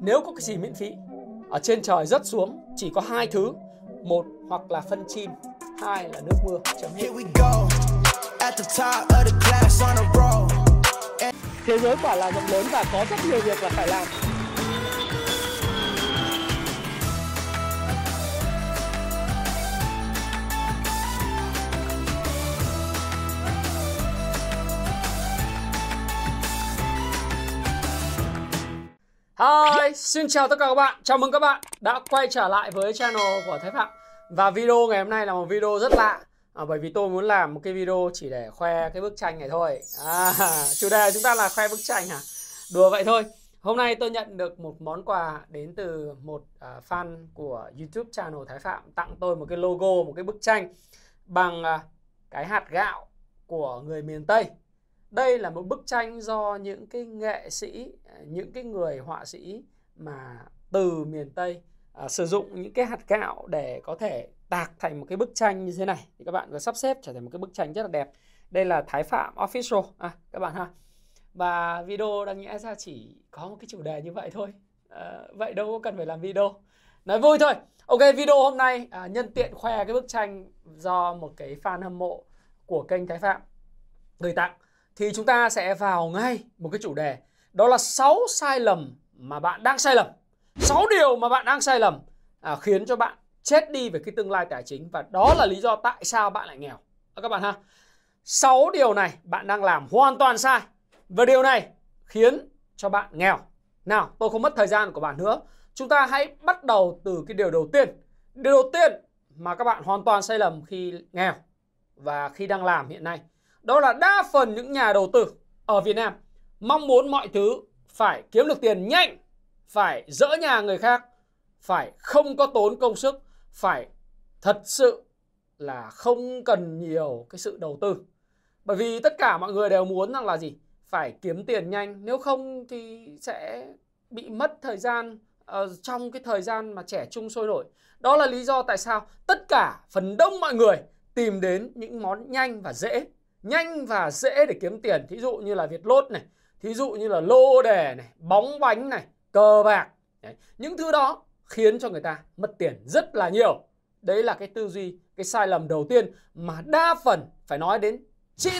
Nếu có cái gì miễn phí ở trên trời rớt xuống chỉ có hai thứ, một hoặc là phân chim, hai là nước mưa. Chấm hết. Thế giới quả là rộng lớn và có rất nhiều việc là phải làm. Hi, xin chào tất cả các bạn. Chào mừng các bạn đã quay trở lại với channel của Thái Phạm. Và video ngày hôm nay là một video rất lạ. À, bởi vì tôi muốn làm một cái video chỉ để khoe cái bức tranh này thôi. À, chủ đề chúng ta là khoe bức tranh hả? Đùa vậy thôi. Hôm nay tôi nhận được một món quà đến từ một uh, fan của YouTube channel Thái Phạm tặng tôi một cái logo, một cái bức tranh bằng uh, cái hạt gạo của người miền Tây đây là một bức tranh do những cái nghệ sĩ những cái người họa sĩ mà từ miền tây à, sử dụng những cái hạt gạo để có thể tạc thành một cái bức tranh như thế này. Thì các bạn có sắp xếp trở thành một cái bức tranh rất là đẹp. Đây là thái phạm official. À, các bạn ha. Và video đáng nhẽ ra chỉ có một cái chủ đề như vậy thôi. À, vậy đâu có cần phải làm video. Nói vui thôi. Ok video hôm nay à, nhân tiện khoe cái bức tranh do một cái fan hâm mộ của kênh thái phạm gửi tặng. Thì chúng ta sẽ vào ngay một cái chủ đề. Đó là 6 sai lầm mà bạn đang sai lầm. 6 điều mà bạn đang sai lầm à, khiến cho bạn chết đi về cái tương lai tài chính và đó là lý do tại sao bạn lại nghèo. Các bạn ha. 6 điều này bạn đang làm hoàn toàn sai và điều này khiến cho bạn nghèo. Nào tôi không mất thời gian của bạn nữa. Chúng ta hãy bắt đầu từ cái điều đầu tiên. Điều đầu tiên mà các bạn hoàn toàn sai lầm khi nghèo và khi đang làm hiện nay đó là đa phần những nhà đầu tư ở Việt Nam mong muốn mọi thứ phải kiếm được tiền nhanh, phải dỡ nhà người khác, phải không có tốn công sức, phải thật sự là không cần nhiều cái sự đầu tư. Bởi vì tất cả mọi người đều muốn rằng là gì? Phải kiếm tiền nhanh, nếu không thì sẽ bị mất thời gian uh, trong cái thời gian mà trẻ trung sôi nổi. Đó là lý do tại sao tất cả phần đông mọi người tìm đến những món nhanh và dễ nhanh và dễ để kiếm tiền thí dụ như là Việt Lốt này thí dụ như là lô đề này bóng bánh này cờ bạc. Đấy. những thứ đó khiến cho người ta mất tiền rất là nhiều. Đấy là cái tư duy cái sai lầm đầu tiên mà đa phần phải nói đến 9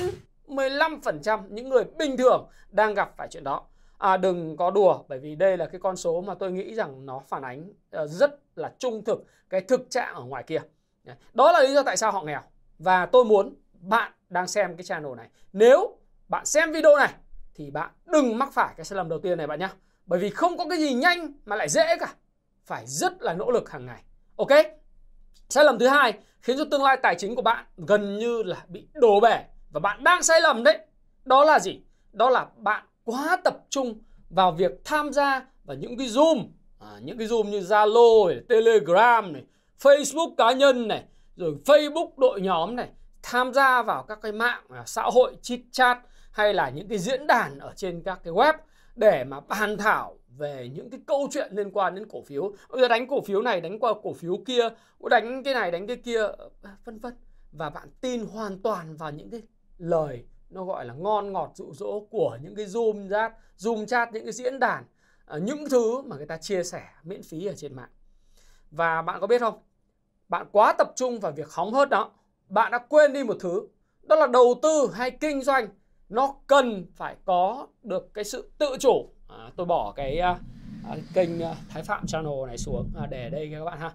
15% những người bình thường đang gặp phải chuyện đó. À, đừng có đùa bởi vì đây là cái con số mà tôi nghĩ rằng nó phản ánh ờ, rất là trung thực cái thực trạng ở ngoài kia. Đó là lý do tại sao họ nghèo. Và tôi muốn bạn đang xem cái channel này. Nếu bạn xem video này thì bạn đừng mắc phải cái sai lầm đầu tiên này bạn nhé bởi vì không có cái gì nhanh mà lại dễ cả. Phải rất là nỗ lực hàng ngày. Ok? Sai lầm thứ hai khiến cho tương lai tài chính của bạn gần như là bị đổ bể và bạn đang sai lầm đấy. Đó là gì? Đó là bạn quá tập trung vào việc tham gia vào những cái zoom. À, những cái zoom như zalo telegram này facebook cá nhân này rồi facebook đội nhóm này tham gia vào các cái mạng à, xã hội chit chat hay là những cái diễn đàn ở trên các cái web để mà bàn thảo về những cái câu chuyện liên quan đến cổ phiếu. Bây giờ đánh cổ phiếu này, đánh qua cổ phiếu kia đánh cái này, đánh cái kia, vân vân. Và bạn tin hoàn toàn vào những cái lời, nó gọi là ngon ngọt dụ dỗ của những cái zoom chat zoom chat, những cái diễn đàn ờ, những thứ mà người ta chia sẻ miễn phí ở trên mạng. Và bạn có biết không? Bạn quá tập trung vào việc hóng hớt đó. Bạn đã quên đi một thứ, đó là đầu tư hay kinh doanh nó cần phải có được cái sự tự chủ. À, tôi bỏ cái à, à, kênh à, Thái Phạm Channel này xuống à, để đây các bạn ha.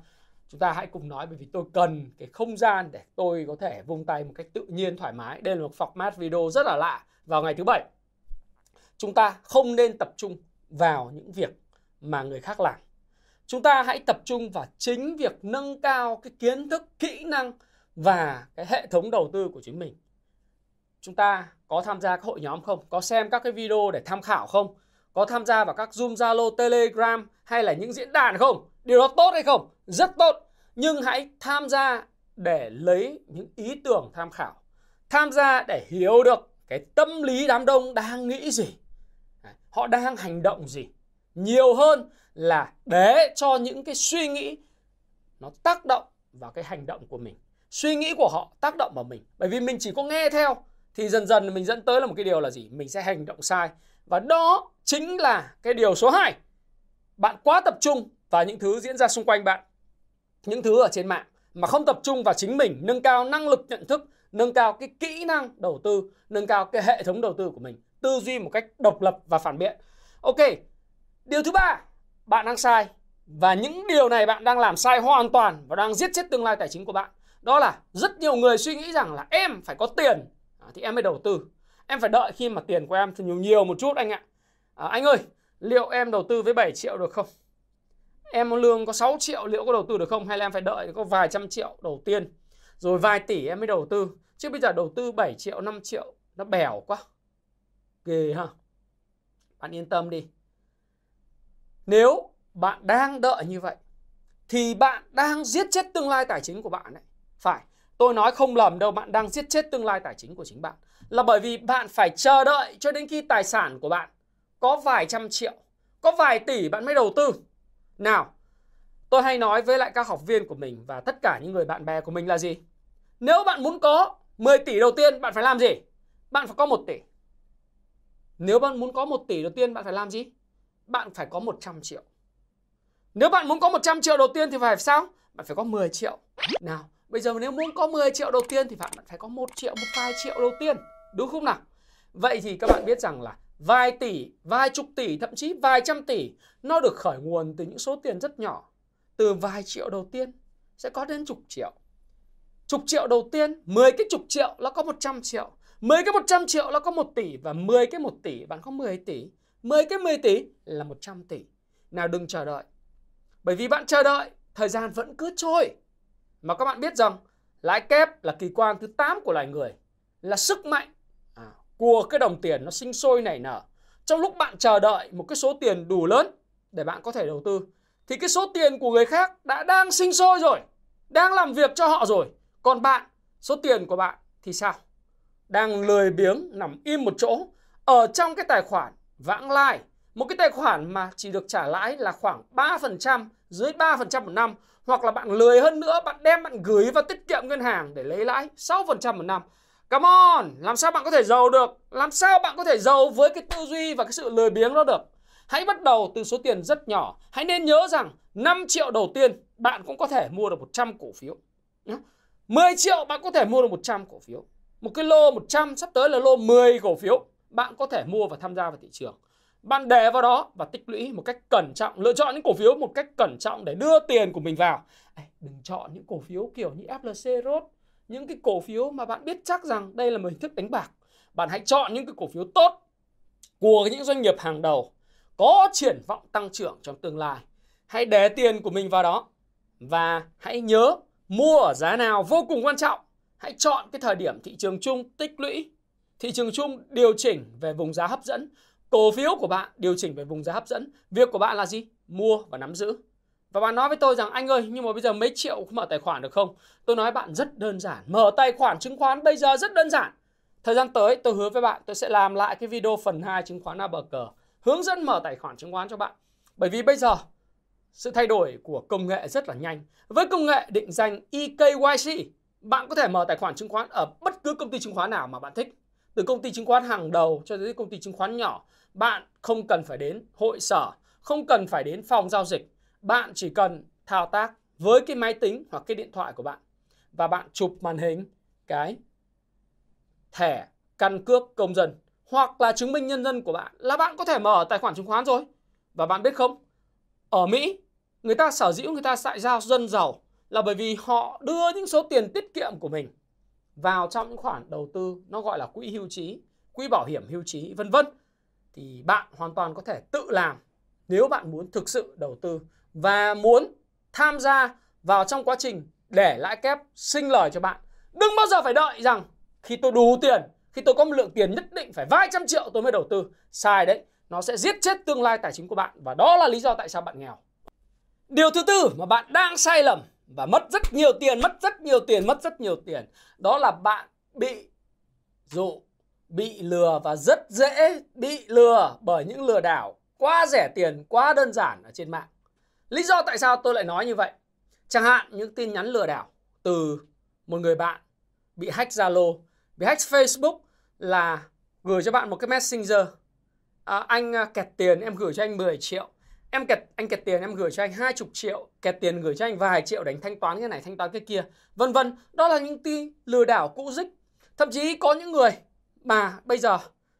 Chúng ta hãy cùng nói bởi vì tôi cần cái không gian để tôi có thể vung tay một cách tự nhiên thoải mái. Đây là một format video rất là lạ vào ngày thứ bảy. Chúng ta không nên tập trung vào những việc mà người khác làm. Chúng ta hãy tập trung vào chính việc nâng cao cái kiến thức kỹ năng và cái hệ thống đầu tư của chính mình. Chúng ta có tham gia các hội nhóm không? Có xem các cái video để tham khảo không? Có tham gia vào các Zoom, Zalo, Telegram hay là những diễn đàn không? Điều đó tốt hay không? Rất tốt. Nhưng hãy tham gia để lấy những ý tưởng tham khảo. Tham gia để hiểu được cái tâm lý đám đông đang nghĩ gì. Họ đang hành động gì. Nhiều hơn là để cho những cái suy nghĩ nó tác động vào cái hành động của mình suy nghĩ của họ tác động vào mình bởi vì mình chỉ có nghe theo thì dần dần mình dẫn tới là một cái điều là gì mình sẽ hành động sai và đó chính là cái điều số 2 bạn quá tập trung vào những thứ diễn ra xung quanh bạn, những thứ ở trên mạng mà không tập trung vào chính mình, nâng cao năng lực nhận thức, nâng cao cái kỹ năng đầu tư, nâng cao cái hệ thống đầu tư của mình, tư duy một cách độc lập và phản biện. Ok, điều thứ ba, bạn đang sai và những điều này bạn đang làm sai hoàn toàn và đang giết chết tương lai tài chính của bạn. Đó là rất nhiều người suy nghĩ rằng là em phải có tiền Ờ, thì em mới đầu tư. Em phải đợi khi mà tiền của em nhiều nhiều một chút anh ạ. À, anh ơi, liệu em đầu tư với 7 triệu được không? Em lương có 6 triệu liệu có đầu tư được không? Hay là em phải đợi có vài trăm triệu đầu tiên rồi vài tỷ em mới đầu tư. Chứ bây giờ đầu tư 7 triệu, 5 triệu nó bèo quá. Ghê ha. Bạn yên tâm đi. Nếu bạn đang đợi như vậy thì bạn đang giết chết tương lai tài chính của bạn đấy. Phải, tôi nói không lầm đâu, bạn đang giết chết tương lai tài chính của chính bạn. Là bởi vì bạn phải chờ đợi cho đến khi tài sản của bạn có vài trăm triệu, có vài tỷ bạn mới đầu tư. Nào, tôi hay nói với lại các học viên của mình và tất cả những người bạn bè của mình là gì? Nếu bạn muốn có 10 tỷ đầu tiên, bạn phải làm gì? Bạn phải có 1 tỷ. Nếu bạn muốn có 1 tỷ đầu tiên, bạn phải làm gì? Bạn phải có 100 triệu. Nếu bạn muốn có 100 triệu đầu tiên thì phải sao? Bạn phải có 10 triệu. Nào, bây giờ nếu muốn có 10 triệu đầu tiên thì bạn phải có 1 triệu, một vài triệu đầu tiên. Đúng không nào? Vậy thì các bạn biết rằng là vài tỷ, vài chục tỷ, thậm chí vài trăm tỷ nó được khởi nguồn từ những số tiền rất nhỏ. Từ vài triệu đầu tiên sẽ có đến chục triệu. Chục triệu đầu tiên, 10 cái chục triệu nó có 100 triệu. 10 cái 100 triệu nó có 1 tỷ và 10 cái 1 tỷ bạn có 10 tỷ. 10 cái 10 tỷ là 100 tỷ. Nào đừng chờ đợi. Bởi vì bạn chờ đợi, thời gian vẫn cứ trôi. Mà các bạn biết rằng lãi kép là kỳ quan thứ 8 của loài người. Là sức mạnh à, của cái đồng tiền nó sinh sôi nảy nở. Trong lúc bạn chờ đợi một cái số tiền đủ lớn để bạn có thể đầu tư thì cái số tiền của người khác đã đang sinh sôi rồi, đang làm việc cho họ rồi. Còn bạn, số tiền của bạn thì sao? Đang lười biếng nằm im một chỗ ở trong cái tài khoản vãng lai, một cái tài khoản mà chỉ được trả lãi là khoảng 3%, dưới 3% một năm hoặc là bạn lười hơn nữa, bạn đem bạn gửi vào tiết kiệm ngân hàng để lấy lãi 6% một năm. Come on, làm sao bạn có thể giàu được? Làm sao bạn có thể giàu với cái tư duy và cái sự lười biếng đó được? Hãy bắt đầu từ số tiền rất nhỏ. Hãy nên nhớ rằng 5 triệu đầu tiên bạn cũng có thể mua được 100 cổ phiếu. 10 triệu bạn có thể mua được 100 cổ phiếu. Một cái lô 100 sắp tới là lô 10 cổ phiếu. Bạn có thể mua và tham gia vào thị trường. Bạn để vào đó và tích lũy một cách cẩn trọng, lựa chọn những cổ phiếu một cách cẩn trọng để đưa tiền của mình vào. Đừng chọn những cổ phiếu kiểu như FLC rốt những cái cổ phiếu mà bạn biết chắc rằng đây là một hình thức đánh bạc. Bạn hãy chọn những cái cổ phiếu tốt của những doanh nghiệp hàng đầu có triển vọng tăng trưởng trong tương lai. Hãy để tiền của mình vào đó và hãy nhớ mua ở giá nào vô cùng quan trọng. Hãy chọn cái thời điểm thị trường chung tích lũy, thị trường chung điều chỉnh về vùng giá hấp dẫn, cổ phiếu của bạn điều chỉnh về vùng giá hấp dẫn. Việc của bạn là gì? Mua và nắm giữ. Và bạn nói với tôi rằng anh ơi nhưng mà bây giờ mấy triệu mở tài khoản được không? Tôi nói bạn rất đơn giản. Mở tài khoản chứng khoán bây giờ rất đơn giản. Thời gian tới tôi hứa với bạn tôi sẽ làm lại cái video phần 2 chứng khoán cờ hướng dẫn mở tài khoản chứng khoán cho bạn. Bởi vì bây giờ sự thay đổi của công nghệ rất là nhanh. Với công nghệ định danh EKYC, bạn có thể mở tài khoản chứng khoán ở bất cứ công ty chứng khoán nào mà bạn thích. Từ công ty chứng khoán hàng đầu cho tới công ty chứng khoán nhỏ, bạn không cần phải đến hội sở, không cần phải đến phòng giao dịch. Bạn chỉ cần thao tác với cái máy tính hoặc cái điện thoại của bạn và bạn chụp màn hình cái thẻ căn cước công dân hoặc là chứng minh nhân dân của bạn là bạn có thể mở tài khoản chứng khoán rồi. Và bạn biết không, ở Mỹ người ta sở dĩ người ta tại giao dân giàu là bởi vì họ đưa những số tiền tiết kiệm của mình vào trong những khoản đầu tư nó gọi là quỹ hưu trí, quỹ bảo hiểm hưu trí vân vân thì bạn hoàn toàn có thể tự làm nếu bạn muốn thực sự đầu tư và muốn tham gia vào trong quá trình để lãi kép sinh lời cho bạn. Đừng bao giờ phải đợi rằng khi tôi đủ tiền, khi tôi có một lượng tiền nhất định phải vài trăm triệu tôi mới đầu tư. Sai đấy, nó sẽ giết chết tương lai tài chính của bạn và đó là lý do tại sao bạn nghèo. Điều thứ tư mà bạn đang sai lầm và mất rất nhiều tiền, mất rất nhiều tiền, mất rất nhiều tiền. Đó là bạn bị dụ, bị lừa và rất dễ bị lừa bởi những lừa đảo quá rẻ tiền, quá đơn giản ở trên mạng. Lý do tại sao tôi lại nói như vậy? Chẳng hạn những tin nhắn lừa đảo từ một người bạn bị hack Zalo, bị hack Facebook là gửi cho bạn một cái messenger. À, anh à, kẹt tiền em gửi cho anh 10 triệu em kẹt anh kẹt tiền em gửi cho anh hai chục triệu kẹt tiền gửi cho anh vài triệu đánh thanh toán cái này thanh toán cái kia. Vân vân đó là những tin lừa đảo cũ dích thậm chí có những người mà bây giờ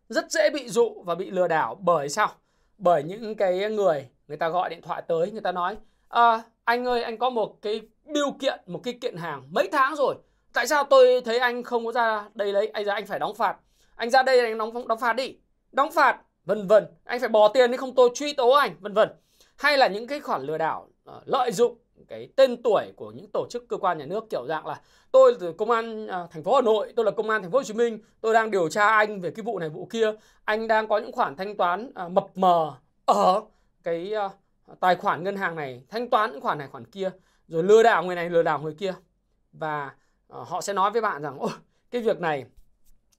rất dễ bị dụ và bị lừa đảo bởi sao? Bởi những cái người người ta gọi điện thoại tới người ta nói à, anh ơi anh có một cái biêu kiện một cái kiện hàng mấy tháng rồi. Tại sao tôi thấy anh không có ra đây lấy? Anh ra anh phải đóng phạt. Anh ra đây anh đóng đóng phạt đi. Đóng phạt vân vân. Anh phải bỏ tiền đi không tôi truy tố anh vân vân. Hay là những cái khoản lừa đảo uh, lợi dụng cái tên tuổi của những tổ chức cơ quan nhà nước kiểu dạng là tôi từ công an uh, thành phố Hà Nội, tôi là công an thành phố Hồ Chí Minh, tôi đang điều tra anh về cái vụ này vụ kia, anh đang có những khoản thanh toán uh, mập mờ ở cái uh, tài khoản ngân hàng này, thanh toán những khoản này khoản kia, rồi lừa đảo người này lừa đảo người kia. Và uh, họ sẽ nói với bạn rằng ôi cái việc này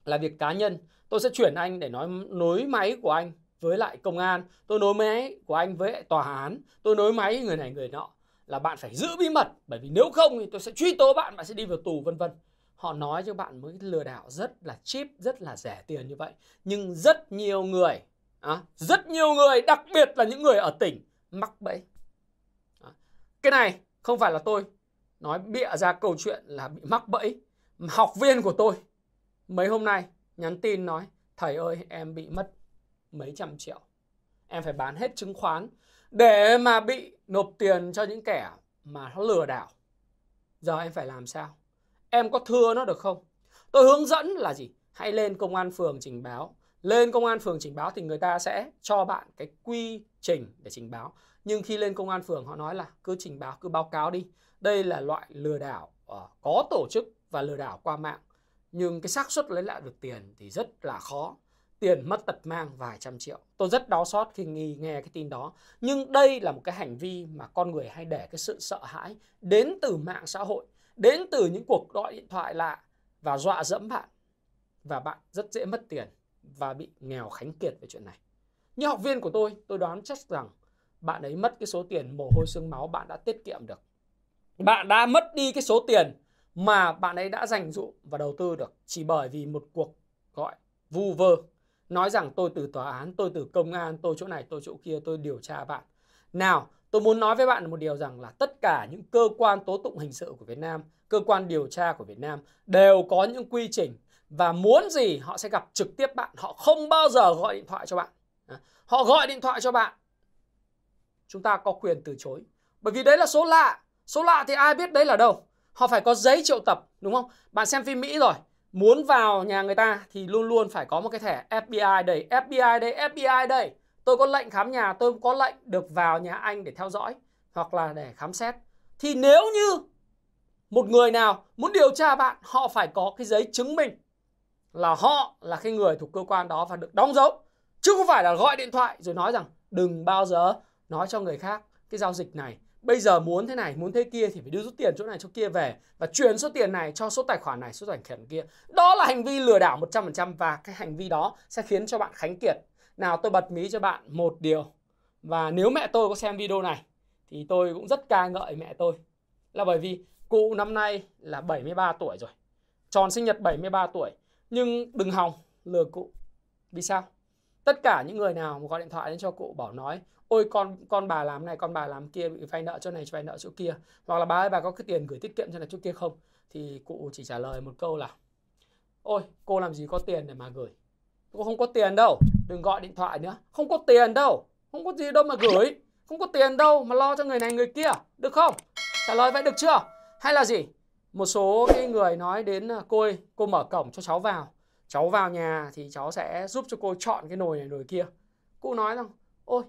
là việc cá nhân, tôi sẽ chuyển anh để nói nối máy của anh với lại công an, tôi nối máy của anh với tòa án, tôi nối máy người này người nọ là bạn phải giữ bí mật bởi vì nếu không thì tôi sẽ truy tố bạn, bạn sẽ đi vào tù vân vân. Họ nói cho bạn mới lừa đảo rất là cheap, rất là rẻ tiền như vậy. Nhưng rất nhiều người, à, rất nhiều người, đặc biệt là những người ở tỉnh mắc bẫy. À, cái này không phải là tôi nói bịa ra câu chuyện là bị mắc bẫy. Học viên của tôi mấy hôm nay nhắn tin nói, thầy ơi, em bị mất mấy trăm triệu. Em phải bán hết chứng khoán để mà bị nộp tiền cho những kẻ mà nó lừa đảo. Giờ em phải làm sao? Em có thưa nó được không? Tôi hướng dẫn là gì? Hãy lên công an phường trình báo. Lên công an phường trình báo thì người ta sẽ cho bạn cái quy trình để trình báo. Nhưng khi lên công an phường, họ nói là cứ trình báo, cứ báo cáo đi. Đây là loại lừa đảo ờ, có tổ chức và lừa đảo qua mạng nhưng cái xác suất lấy lại được tiền thì rất là khó tiền mất tật mang vài trăm triệu. Tôi rất đau xót khi nghi nghe cái tin đó. Nhưng đây là một cái hành vi mà con người hay để cái sự sợ hãi đến từ mạng xã hội, đến từ những cuộc gọi điện thoại lạ và dọa dẫm bạn. Và bạn rất dễ mất tiền và bị nghèo khánh kiệt về chuyện này. Như học viên của tôi, tôi đoán chắc rằng bạn ấy mất cái số tiền mồ hôi xương máu bạn đã tiết kiệm được. Bạn đã mất đi cái số tiền mà bạn ấy đã dành dụ và đầu tư được chỉ bởi vì một cuộc gọi vu vơ nói rằng tôi từ tòa án, tôi từ công an, tôi chỗ này, tôi chỗ kia, tôi điều tra bạn. Nào, tôi muốn nói với bạn một điều rằng là tất cả những cơ quan tố tụng hình sự của Việt Nam, cơ quan điều tra của Việt Nam đều có những quy trình và muốn gì họ sẽ gặp trực tiếp bạn, họ không bao giờ gọi điện thoại cho bạn. Họ gọi điện thoại cho bạn. Chúng ta có quyền từ chối. Bởi vì đấy là số lạ. Số lạ thì ai biết đấy là đâu. Họ phải có giấy triệu tập, đúng không? Bạn xem phim Mỹ rồi muốn vào nhà người ta thì luôn luôn phải có một cái thẻ FBI đây, FBI đây, FBI đây. Tôi có lệnh khám nhà, tôi có lệnh được vào nhà anh để theo dõi hoặc là để khám xét. Thì nếu như một người nào muốn điều tra bạn, họ phải có cái giấy chứng minh là họ là cái người thuộc cơ quan đó và được đóng dấu. Chứ không phải là gọi điện thoại rồi nói rằng đừng bao giờ nói cho người khác cái giao dịch này bây giờ muốn thế này, muốn thế kia thì phải đưa rút tiền chỗ này, chỗ kia về và chuyển số tiền này cho số tài khoản này, số tài khoản kia. Đó là hành vi lừa đảo 100% và cái hành vi đó sẽ khiến cho bạn khánh kiệt. Nào, tôi bật mí cho bạn một điều và nếu mẹ tôi có xem video này thì tôi cũng rất ca ngợi mẹ tôi. Là bởi vì cụ năm nay là 73 tuổi rồi, tròn sinh nhật 73 tuổi. Nhưng đừng hòng lừa cụ. Vì sao? Tất cả những người nào mà gọi điện thoại đến cho cụ bảo nói, ôi, con con bà làm này, con bà làm kia bị vay nợ chỗ này, vay nợ chỗ kia. Hoặc là bà ơi, bà có cái tiền gửi tiết kiệm cho này, chỗ kia không? Thì cụ chỉ trả lời một câu là, ôi, cô làm gì có tiền để mà gửi? Cô không có tiền đâu, đừng gọi điện thoại nữa. Không có tiền đâu, không có gì đâu mà gửi. Không có tiền đâu mà lo cho người này, người kia, được không? Trả lời vậy được chưa? Hay là gì? Một số cái người nói đến à, cô ơi, cô mở cổng cho cháu vào cháu vào nhà thì cháu sẽ giúp cho cô chọn cái nồi này nồi kia. Cụ nói rằng ôi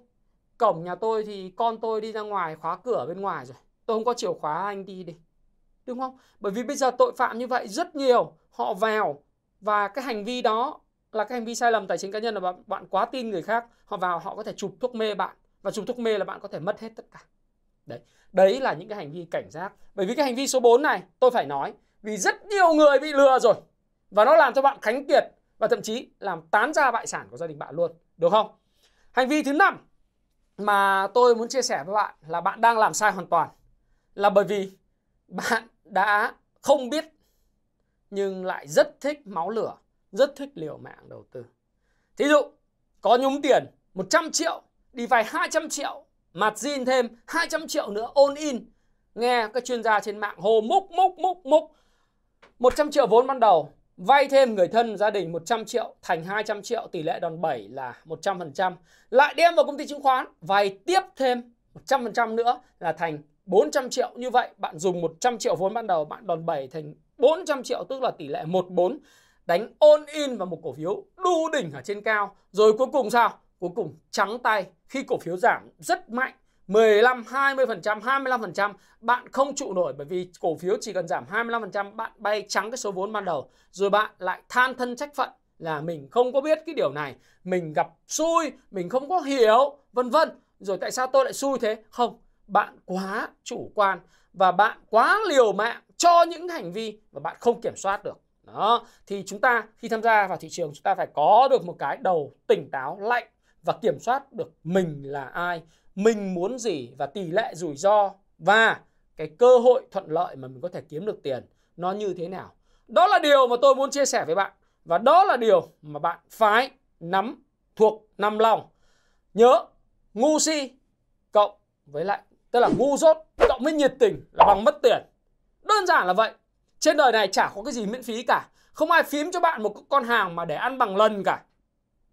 cổng nhà tôi thì con tôi đi ra ngoài khóa cửa bên ngoài rồi tôi không có chìa khóa anh đi đi. Đúng không? Bởi vì bây giờ tội phạm như vậy rất nhiều họ vào và cái hành vi đó là cái hành vi sai lầm tài chính cá nhân là bạn, bạn quá tin người khác họ vào họ có thể chụp thuốc mê bạn và chụp thuốc mê là bạn có thể mất hết tất cả. Đấy đấy là những cái hành vi cảnh giác. Bởi vì cái hành vi số 4 này tôi phải nói vì rất nhiều người bị lừa rồi và nó làm cho bạn khánh kiệt và thậm chí làm tán ra bại sản của gia đình bạn luôn được không? Hành vi thứ năm mà tôi muốn chia sẻ với bạn là bạn đang làm sai hoàn toàn là bởi vì bạn đã không biết nhưng lại rất thích máu lửa, rất thích liều mạng đầu tư. Thí dụ, có nhúng tiền 100 triệu, đi vay 200 triệu margin thêm 200 triệu nữa all in. Nghe các chuyên gia trên mạng hồ múc múc múc múc. 100 triệu vốn ban đầu vay thêm người thân gia đình 100 triệu thành 200 triệu, tỷ lệ đòn 7 là 100% lại đem vào công ty chứng khoán, vay tiếp thêm 100% nữa là thành 400 triệu. Như vậy, bạn dùng 100 triệu vốn ban đầu, bạn đòn 7 thành 400 triệu, tức là tỷ lệ 14 đánh all in vào một cổ phiếu đu đỉnh ở trên cao. Rồi cuối cùng sao? Cuối cùng trắng tay khi cổ phiếu giảm rất mạnh. 15, 20%, 25% bạn không trụ nổi bởi vì cổ phiếu chỉ cần giảm 25% bạn bay trắng cái số vốn ban đầu rồi bạn lại than thân trách phận là mình không có biết cái điều này, mình gặp xui, mình không có hiểu, vân vân. Rồi tại sao tôi lại xui thế? Không, bạn quá chủ quan và bạn quá liều mạng cho những hành vi mà bạn không kiểm soát được. Đó, thì chúng ta khi tham gia vào thị trường chúng ta phải có được một cái đầu tỉnh táo, lạnh và kiểm soát được mình là ai, mình muốn gì và tỷ lệ rủi ro và cái cơ hội thuận lợi mà mình có thể kiếm được tiền nó như thế nào. Đó là điều mà tôi muốn chia sẻ với bạn và đó là điều mà bạn phải nắm thuộc nằm lòng. Nhớ, ngu si cộng với lại, tức là ngu dốt cộng với nhiệt tình là bằng mất tiền. Đơn giản là vậy. Trên đời này chả có cái gì miễn phí cả. Không ai phím cho bạn một con hàng mà để ăn bằng lần cả.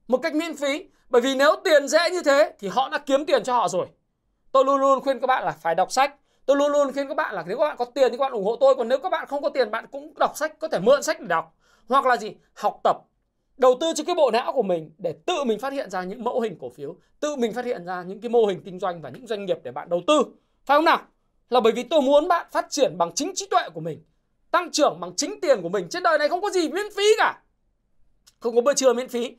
Một cách miễn phí. Bởi vì nếu tiền dễ như thế thì họ đã kiếm tiền cho họ rồi. Tôi luôn luôn khuyên các bạn là phải đọc sách. Tôi luôn luôn khuyên các bạn là nếu các bạn có tiền thì các bạn ủng hộ tôi. Còn nếu các bạn không có tiền bạn cũng đọc sách, có thể mượn sách để đọc. Hoặc là gì? Học tập. Đầu tư cho cái bộ não của mình để tự mình phát hiện ra những mẫu hình cổ phiếu. Tự mình phát hiện ra những cái mô hình kinh doanh và những doanh nghiệp để bạn đầu tư. Phải không nào? Là bởi vì tôi muốn bạn phát triển bằng chính trí tuệ của mình. Tăng trưởng bằng chính tiền của mình. Trên đời này không có gì miễn phí cả. Không có bữa trưa miễn phí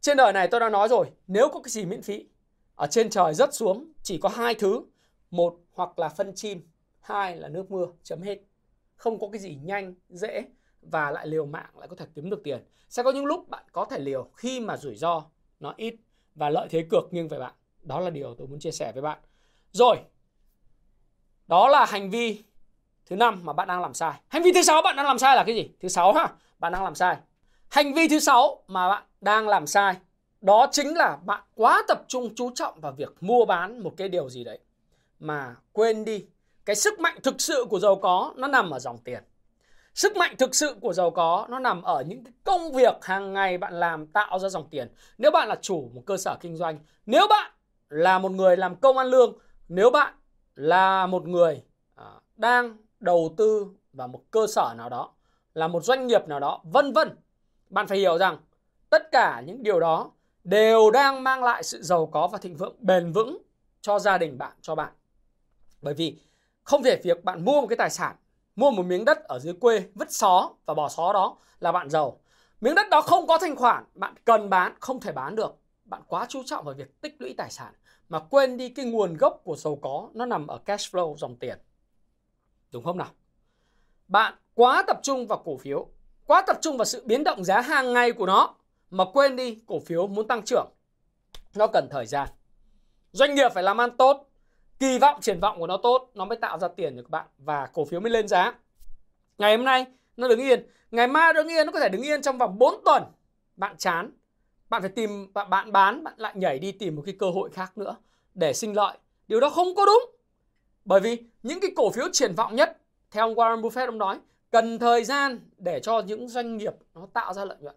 trên đời này tôi đã nói rồi, nếu có cái gì miễn phí, ở trên trời rớt xuống chỉ có hai thứ. Một hoặc là phân chim, hai là nước mưa, chấm hết. Không có cái gì nhanh, dễ và lại liều mạng lại có thể kiếm được tiền. Sẽ có những lúc bạn có thể liều khi mà rủi ro nó ít và lợi thế cược nghiêng về bạn. Đó là điều tôi muốn chia sẻ với bạn. Rồi, đó là hành vi thứ năm mà bạn đang làm sai. Hành vi thứ sáu bạn đang làm sai là cái gì? Thứ sáu ha, bạn đang làm sai. Hành vi thứ sáu mà bạn đang làm sai đó chính là bạn quá tập trung chú trọng vào việc mua bán một cái điều gì đấy mà quên đi cái sức mạnh thực sự của giàu có nó nằm ở dòng tiền. Sức mạnh thực sự của giàu có nó nằm ở những công việc hàng ngày bạn làm tạo ra dòng tiền. Nếu bạn là chủ một cơ sở kinh doanh, nếu bạn là một người làm công ăn lương, nếu bạn là một người à, đang đầu tư vào một cơ sở nào đó, là một doanh nghiệp nào đó, vân vân bạn phải hiểu rằng tất cả những điều đó đều đang mang lại sự giàu có và thịnh vượng bền vững cho gia đình bạn, cho bạn. Bởi vì không thể việc bạn mua một cái tài sản, mua một miếng đất ở dưới quê, vứt xó và bỏ xó đó là bạn giàu. Miếng đất đó không có thanh khoản, bạn cần bán, không thể bán được. Bạn quá chú trọng vào việc tích lũy tài sản mà quên đi cái nguồn gốc của giàu có nó nằm ở cash flow dòng tiền. Đúng không nào? Bạn quá tập trung vào cổ phiếu quá tập trung vào sự biến động giá hàng ngày của nó mà quên đi cổ phiếu muốn tăng trưởng. Nó cần thời gian. Doanh nghiệp phải làm ăn tốt kỳ vọng triển vọng của nó tốt nó mới tạo ra tiền cho các bạn và cổ phiếu mới lên giá. Ngày hôm nay nó đứng yên. Ngày mai đứng yên nó có thể đứng yên trong vòng 4 tuần. Bạn chán bạn phải tìm bạn, bạn bán bạn lại nhảy đi tìm một cái cơ hội khác nữa để sinh lợi. Điều đó không có đúng. Bởi vì những cái cổ phiếu triển vọng nhất theo ông Warren Buffett ông nói cần thời gian để cho những doanh nghiệp nó tạo ra lợi nhuận.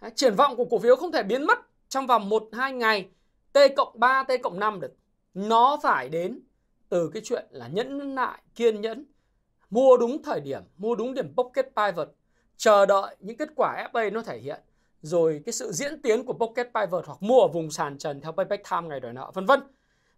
Đấy, triển vọng của cổ phiếu không thể biến mất trong vòng 1-2 ngày T cộng 3, T cộng 5 được. Nó phải đến từ cái chuyện là nhẫn nại, kiên nhẫn, mua đúng thời điểm, mua đúng điểm pocket pivot, chờ đợi những kết quả FA nó thể hiện, rồi cái sự diễn tiến của pocket pivot hoặc mua ở vùng sàn trần theo payback time ngày đòi nợ, vân vân.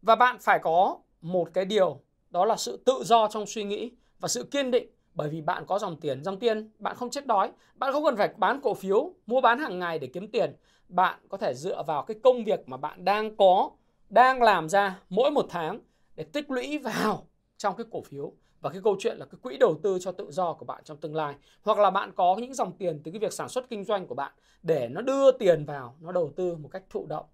Và bạn phải có một cái điều đó là sự tự do trong suy nghĩ và sự kiên định bởi vì bạn có dòng tiền dòng tiền bạn không chết đói, bạn không cần phải bán cổ phiếu, mua bán hàng ngày để kiếm tiền. Bạn có thể dựa vào cái công việc mà bạn đang có, đang làm ra mỗi một tháng để tích lũy vào trong cái cổ phiếu. Và cái câu chuyện là cái quỹ đầu tư cho tự do của bạn trong tương lai. Hoặc là bạn có những dòng tiền từ cái việc sản xuất kinh doanh của bạn để nó đưa tiền vào, nó đầu tư một cách thụ động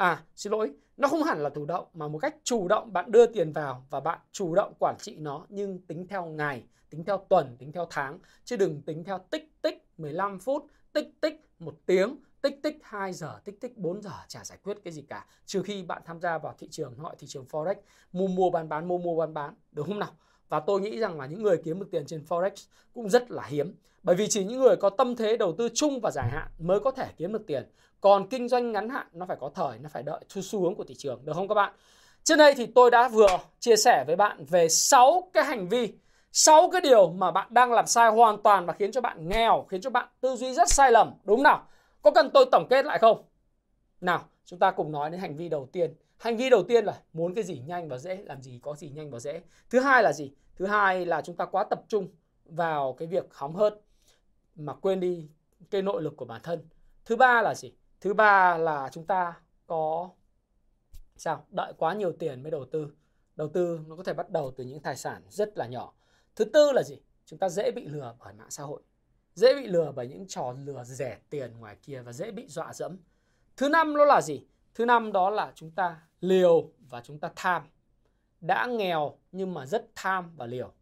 à xin lỗi nó không hẳn là thủ động mà một cách chủ động bạn đưa tiền vào và bạn chủ động quản trị nó nhưng tính theo ngày tính theo tuần tính theo tháng chứ đừng tính theo tích tích 15 phút tích tích một tiếng tích tích 2 giờ, tích tích 4 giờ chả giải quyết cái gì cả. Trừ khi bạn tham gia vào thị trường gọi thị trường Forex, mua mua bán bán, mua mua bán bán, đúng không nào? Và tôi nghĩ rằng là những người kiếm được tiền trên Forex cũng rất là hiếm. Bởi vì chỉ những người có tâm thế đầu tư chung và dài hạn mới có thể kiếm được tiền. Còn kinh doanh ngắn hạn nó phải có thời, nó phải đợi xu hướng của thị trường, được không các bạn? Trên đây thì tôi đã vừa chia sẻ với bạn về 6 cái hành vi 6 cái điều mà bạn đang làm sai hoàn toàn và khiến cho bạn nghèo, khiến cho bạn tư duy rất sai lầm, đúng nào? Có cần tôi tổng kết lại không? Nào, chúng ta cùng nói đến hành vi đầu tiên. Hành vi đầu tiên là muốn cái gì nhanh và dễ, làm gì có gì nhanh và dễ. Thứ hai là gì? Thứ hai là chúng ta quá tập trung vào cái việc hóng hớt mà quên đi cái nội lực của bản thân. Thứ ba là gì? Thứ ba là chúng ta có sao? Đợi quá nhiều tiền mới đầu tư. Đầu tư nó có thể bắt đầu từ những tài sản rất là nhỏ. Thứ tư là gì? Chúng ta dễ bị lừa bởi mạng xã hội. Dễ bị lừa bởi những trò lừa rẻ tiền ngoài kia và dễ bị dọa dẫm. Thứ năm đó là gì? Thứ năm đó là chúng ta liều và chúng ta tham. Đã nghèo nhưng mà rất tham và liều.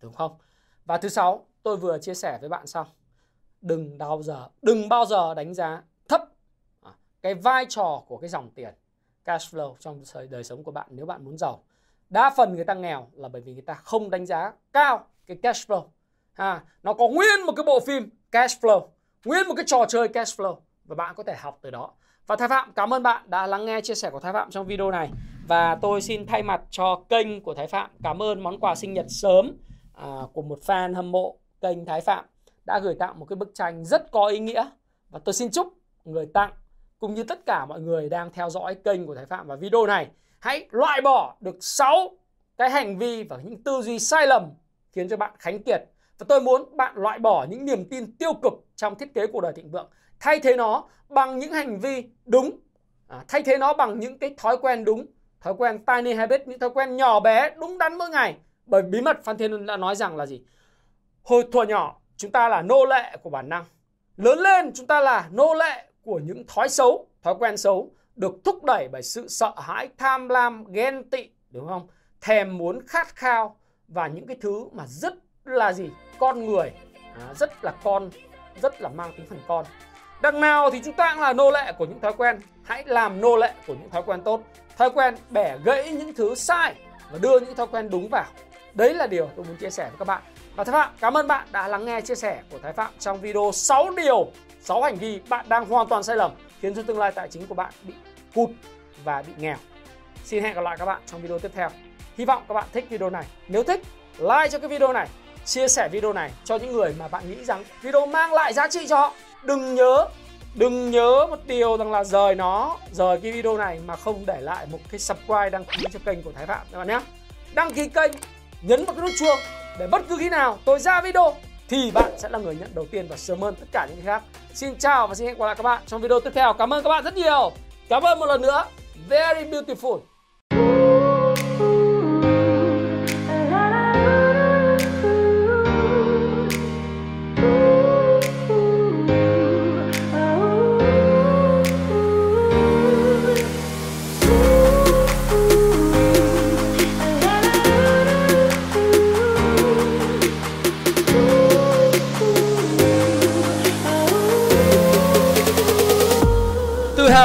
Đúng không? Và thứ sáu, tôi vừa chia sẻ với bạn xong. Đừng bao giờ, đừng bao giờ đánh giá cái vai trò của cái dòng tiền cash flow trong đời sống của bạn nếu bạn muốn giàu. Đa phần người ta nghèo là bởi vì người ta không đánh giá cao cái cash flow. Ha, nó có nguyên một cái bộ phim cash flow, nguyên một cái trò chơi cash flow và bạn có thể học từ đó. Và Thái Phạm cảm ơn bạn đã lắng nghe chia sẻ của Thái Phạm trong video này và tôi xin thay mặt cho kênh của Thái Phạm cảm ơn món quà sinh nhật sớm à, của một fan hâm mộ kênh Thái Phạm đã gửi tặng một cái bức tranh rất có ý nghĩa và tôi xin chúc người tặng cũng như tất cả mọi người đang theo dõi kênh của Thái Phạm và video này hãy loại bỏ được 6 cái hành vi và những tư duy sai lầm khiến cho bạn khánh kiệt. Và tôi muốn bạn loại bỏ những niềm tin tiêu cực trong thiết kế cuộc đời thịnh vượng. Thay thế nó bằng những hành vi đúng. À, thay thế nó bằng những cái thói quen đúng. Thói quen tiny habit những thói quen nhỏ bé đúng đắn mỗi ngày. Bởi bí mật Phan Thiên đã nói rằng là gì? Hồi thuở nhỏ chúng ta là nô lệ của bản năng. Lớn lên chúng ta là nô lệ của những thói xấu thói quen xấu được thúc đẩy bởi sự sợ hãi tham lam ghen tị đúng không? Thèm muốn khát khao và những cái thứ mà rất là gì? Con người. À, rất là con rất là mang tính phần con. Đằng nào thì chúng ta cũng là nô lệ của những thói quen. Hãy làm nô lệ của những thói quen tốt. Thói quen bẻ gãy những thứ sai và đưa những thói quen đúng vào. Đấy là điều tôi muốn chia sẻ với các bạn. Và Thái Phạm cảm ơn bạn đã lắng nghe chia sẻ của Thái Phạm trong video 6 điều 6 hành vi bạn đang hoàn toàn sai lầm khiến cho tương lai tài chính của bạn bị cụt và bị nghèo. Xin hẹn gặp lại các bạn trong video tiếp theo. Hy vọng các bạn thích video này. Nếu thích, like cho cái video này, chia sẻ video này cho những người mà bạn nghĩ rằng video mang lại giá trị cho họ. Đừng nhớ đừng nhớ một điều rằng là rời nó, rời cái video này mà không để lại một cái subscribe đăng ký cho kênh của Thái Phạm, các bạn nhé. Đăng ký kênh, nhấn vào cái nút chuông để bất cứ khi nào tôi ra video thì bạn sẽ là người nhận đầu tiên và sớm hơn tất cả những người khác. Xin chào và xin hẹn gặp lại các bạn trong video tiếp theo. Cảm ơn các bạn rất nhiều. Cảm ơn một lần nữa. Very beautiful.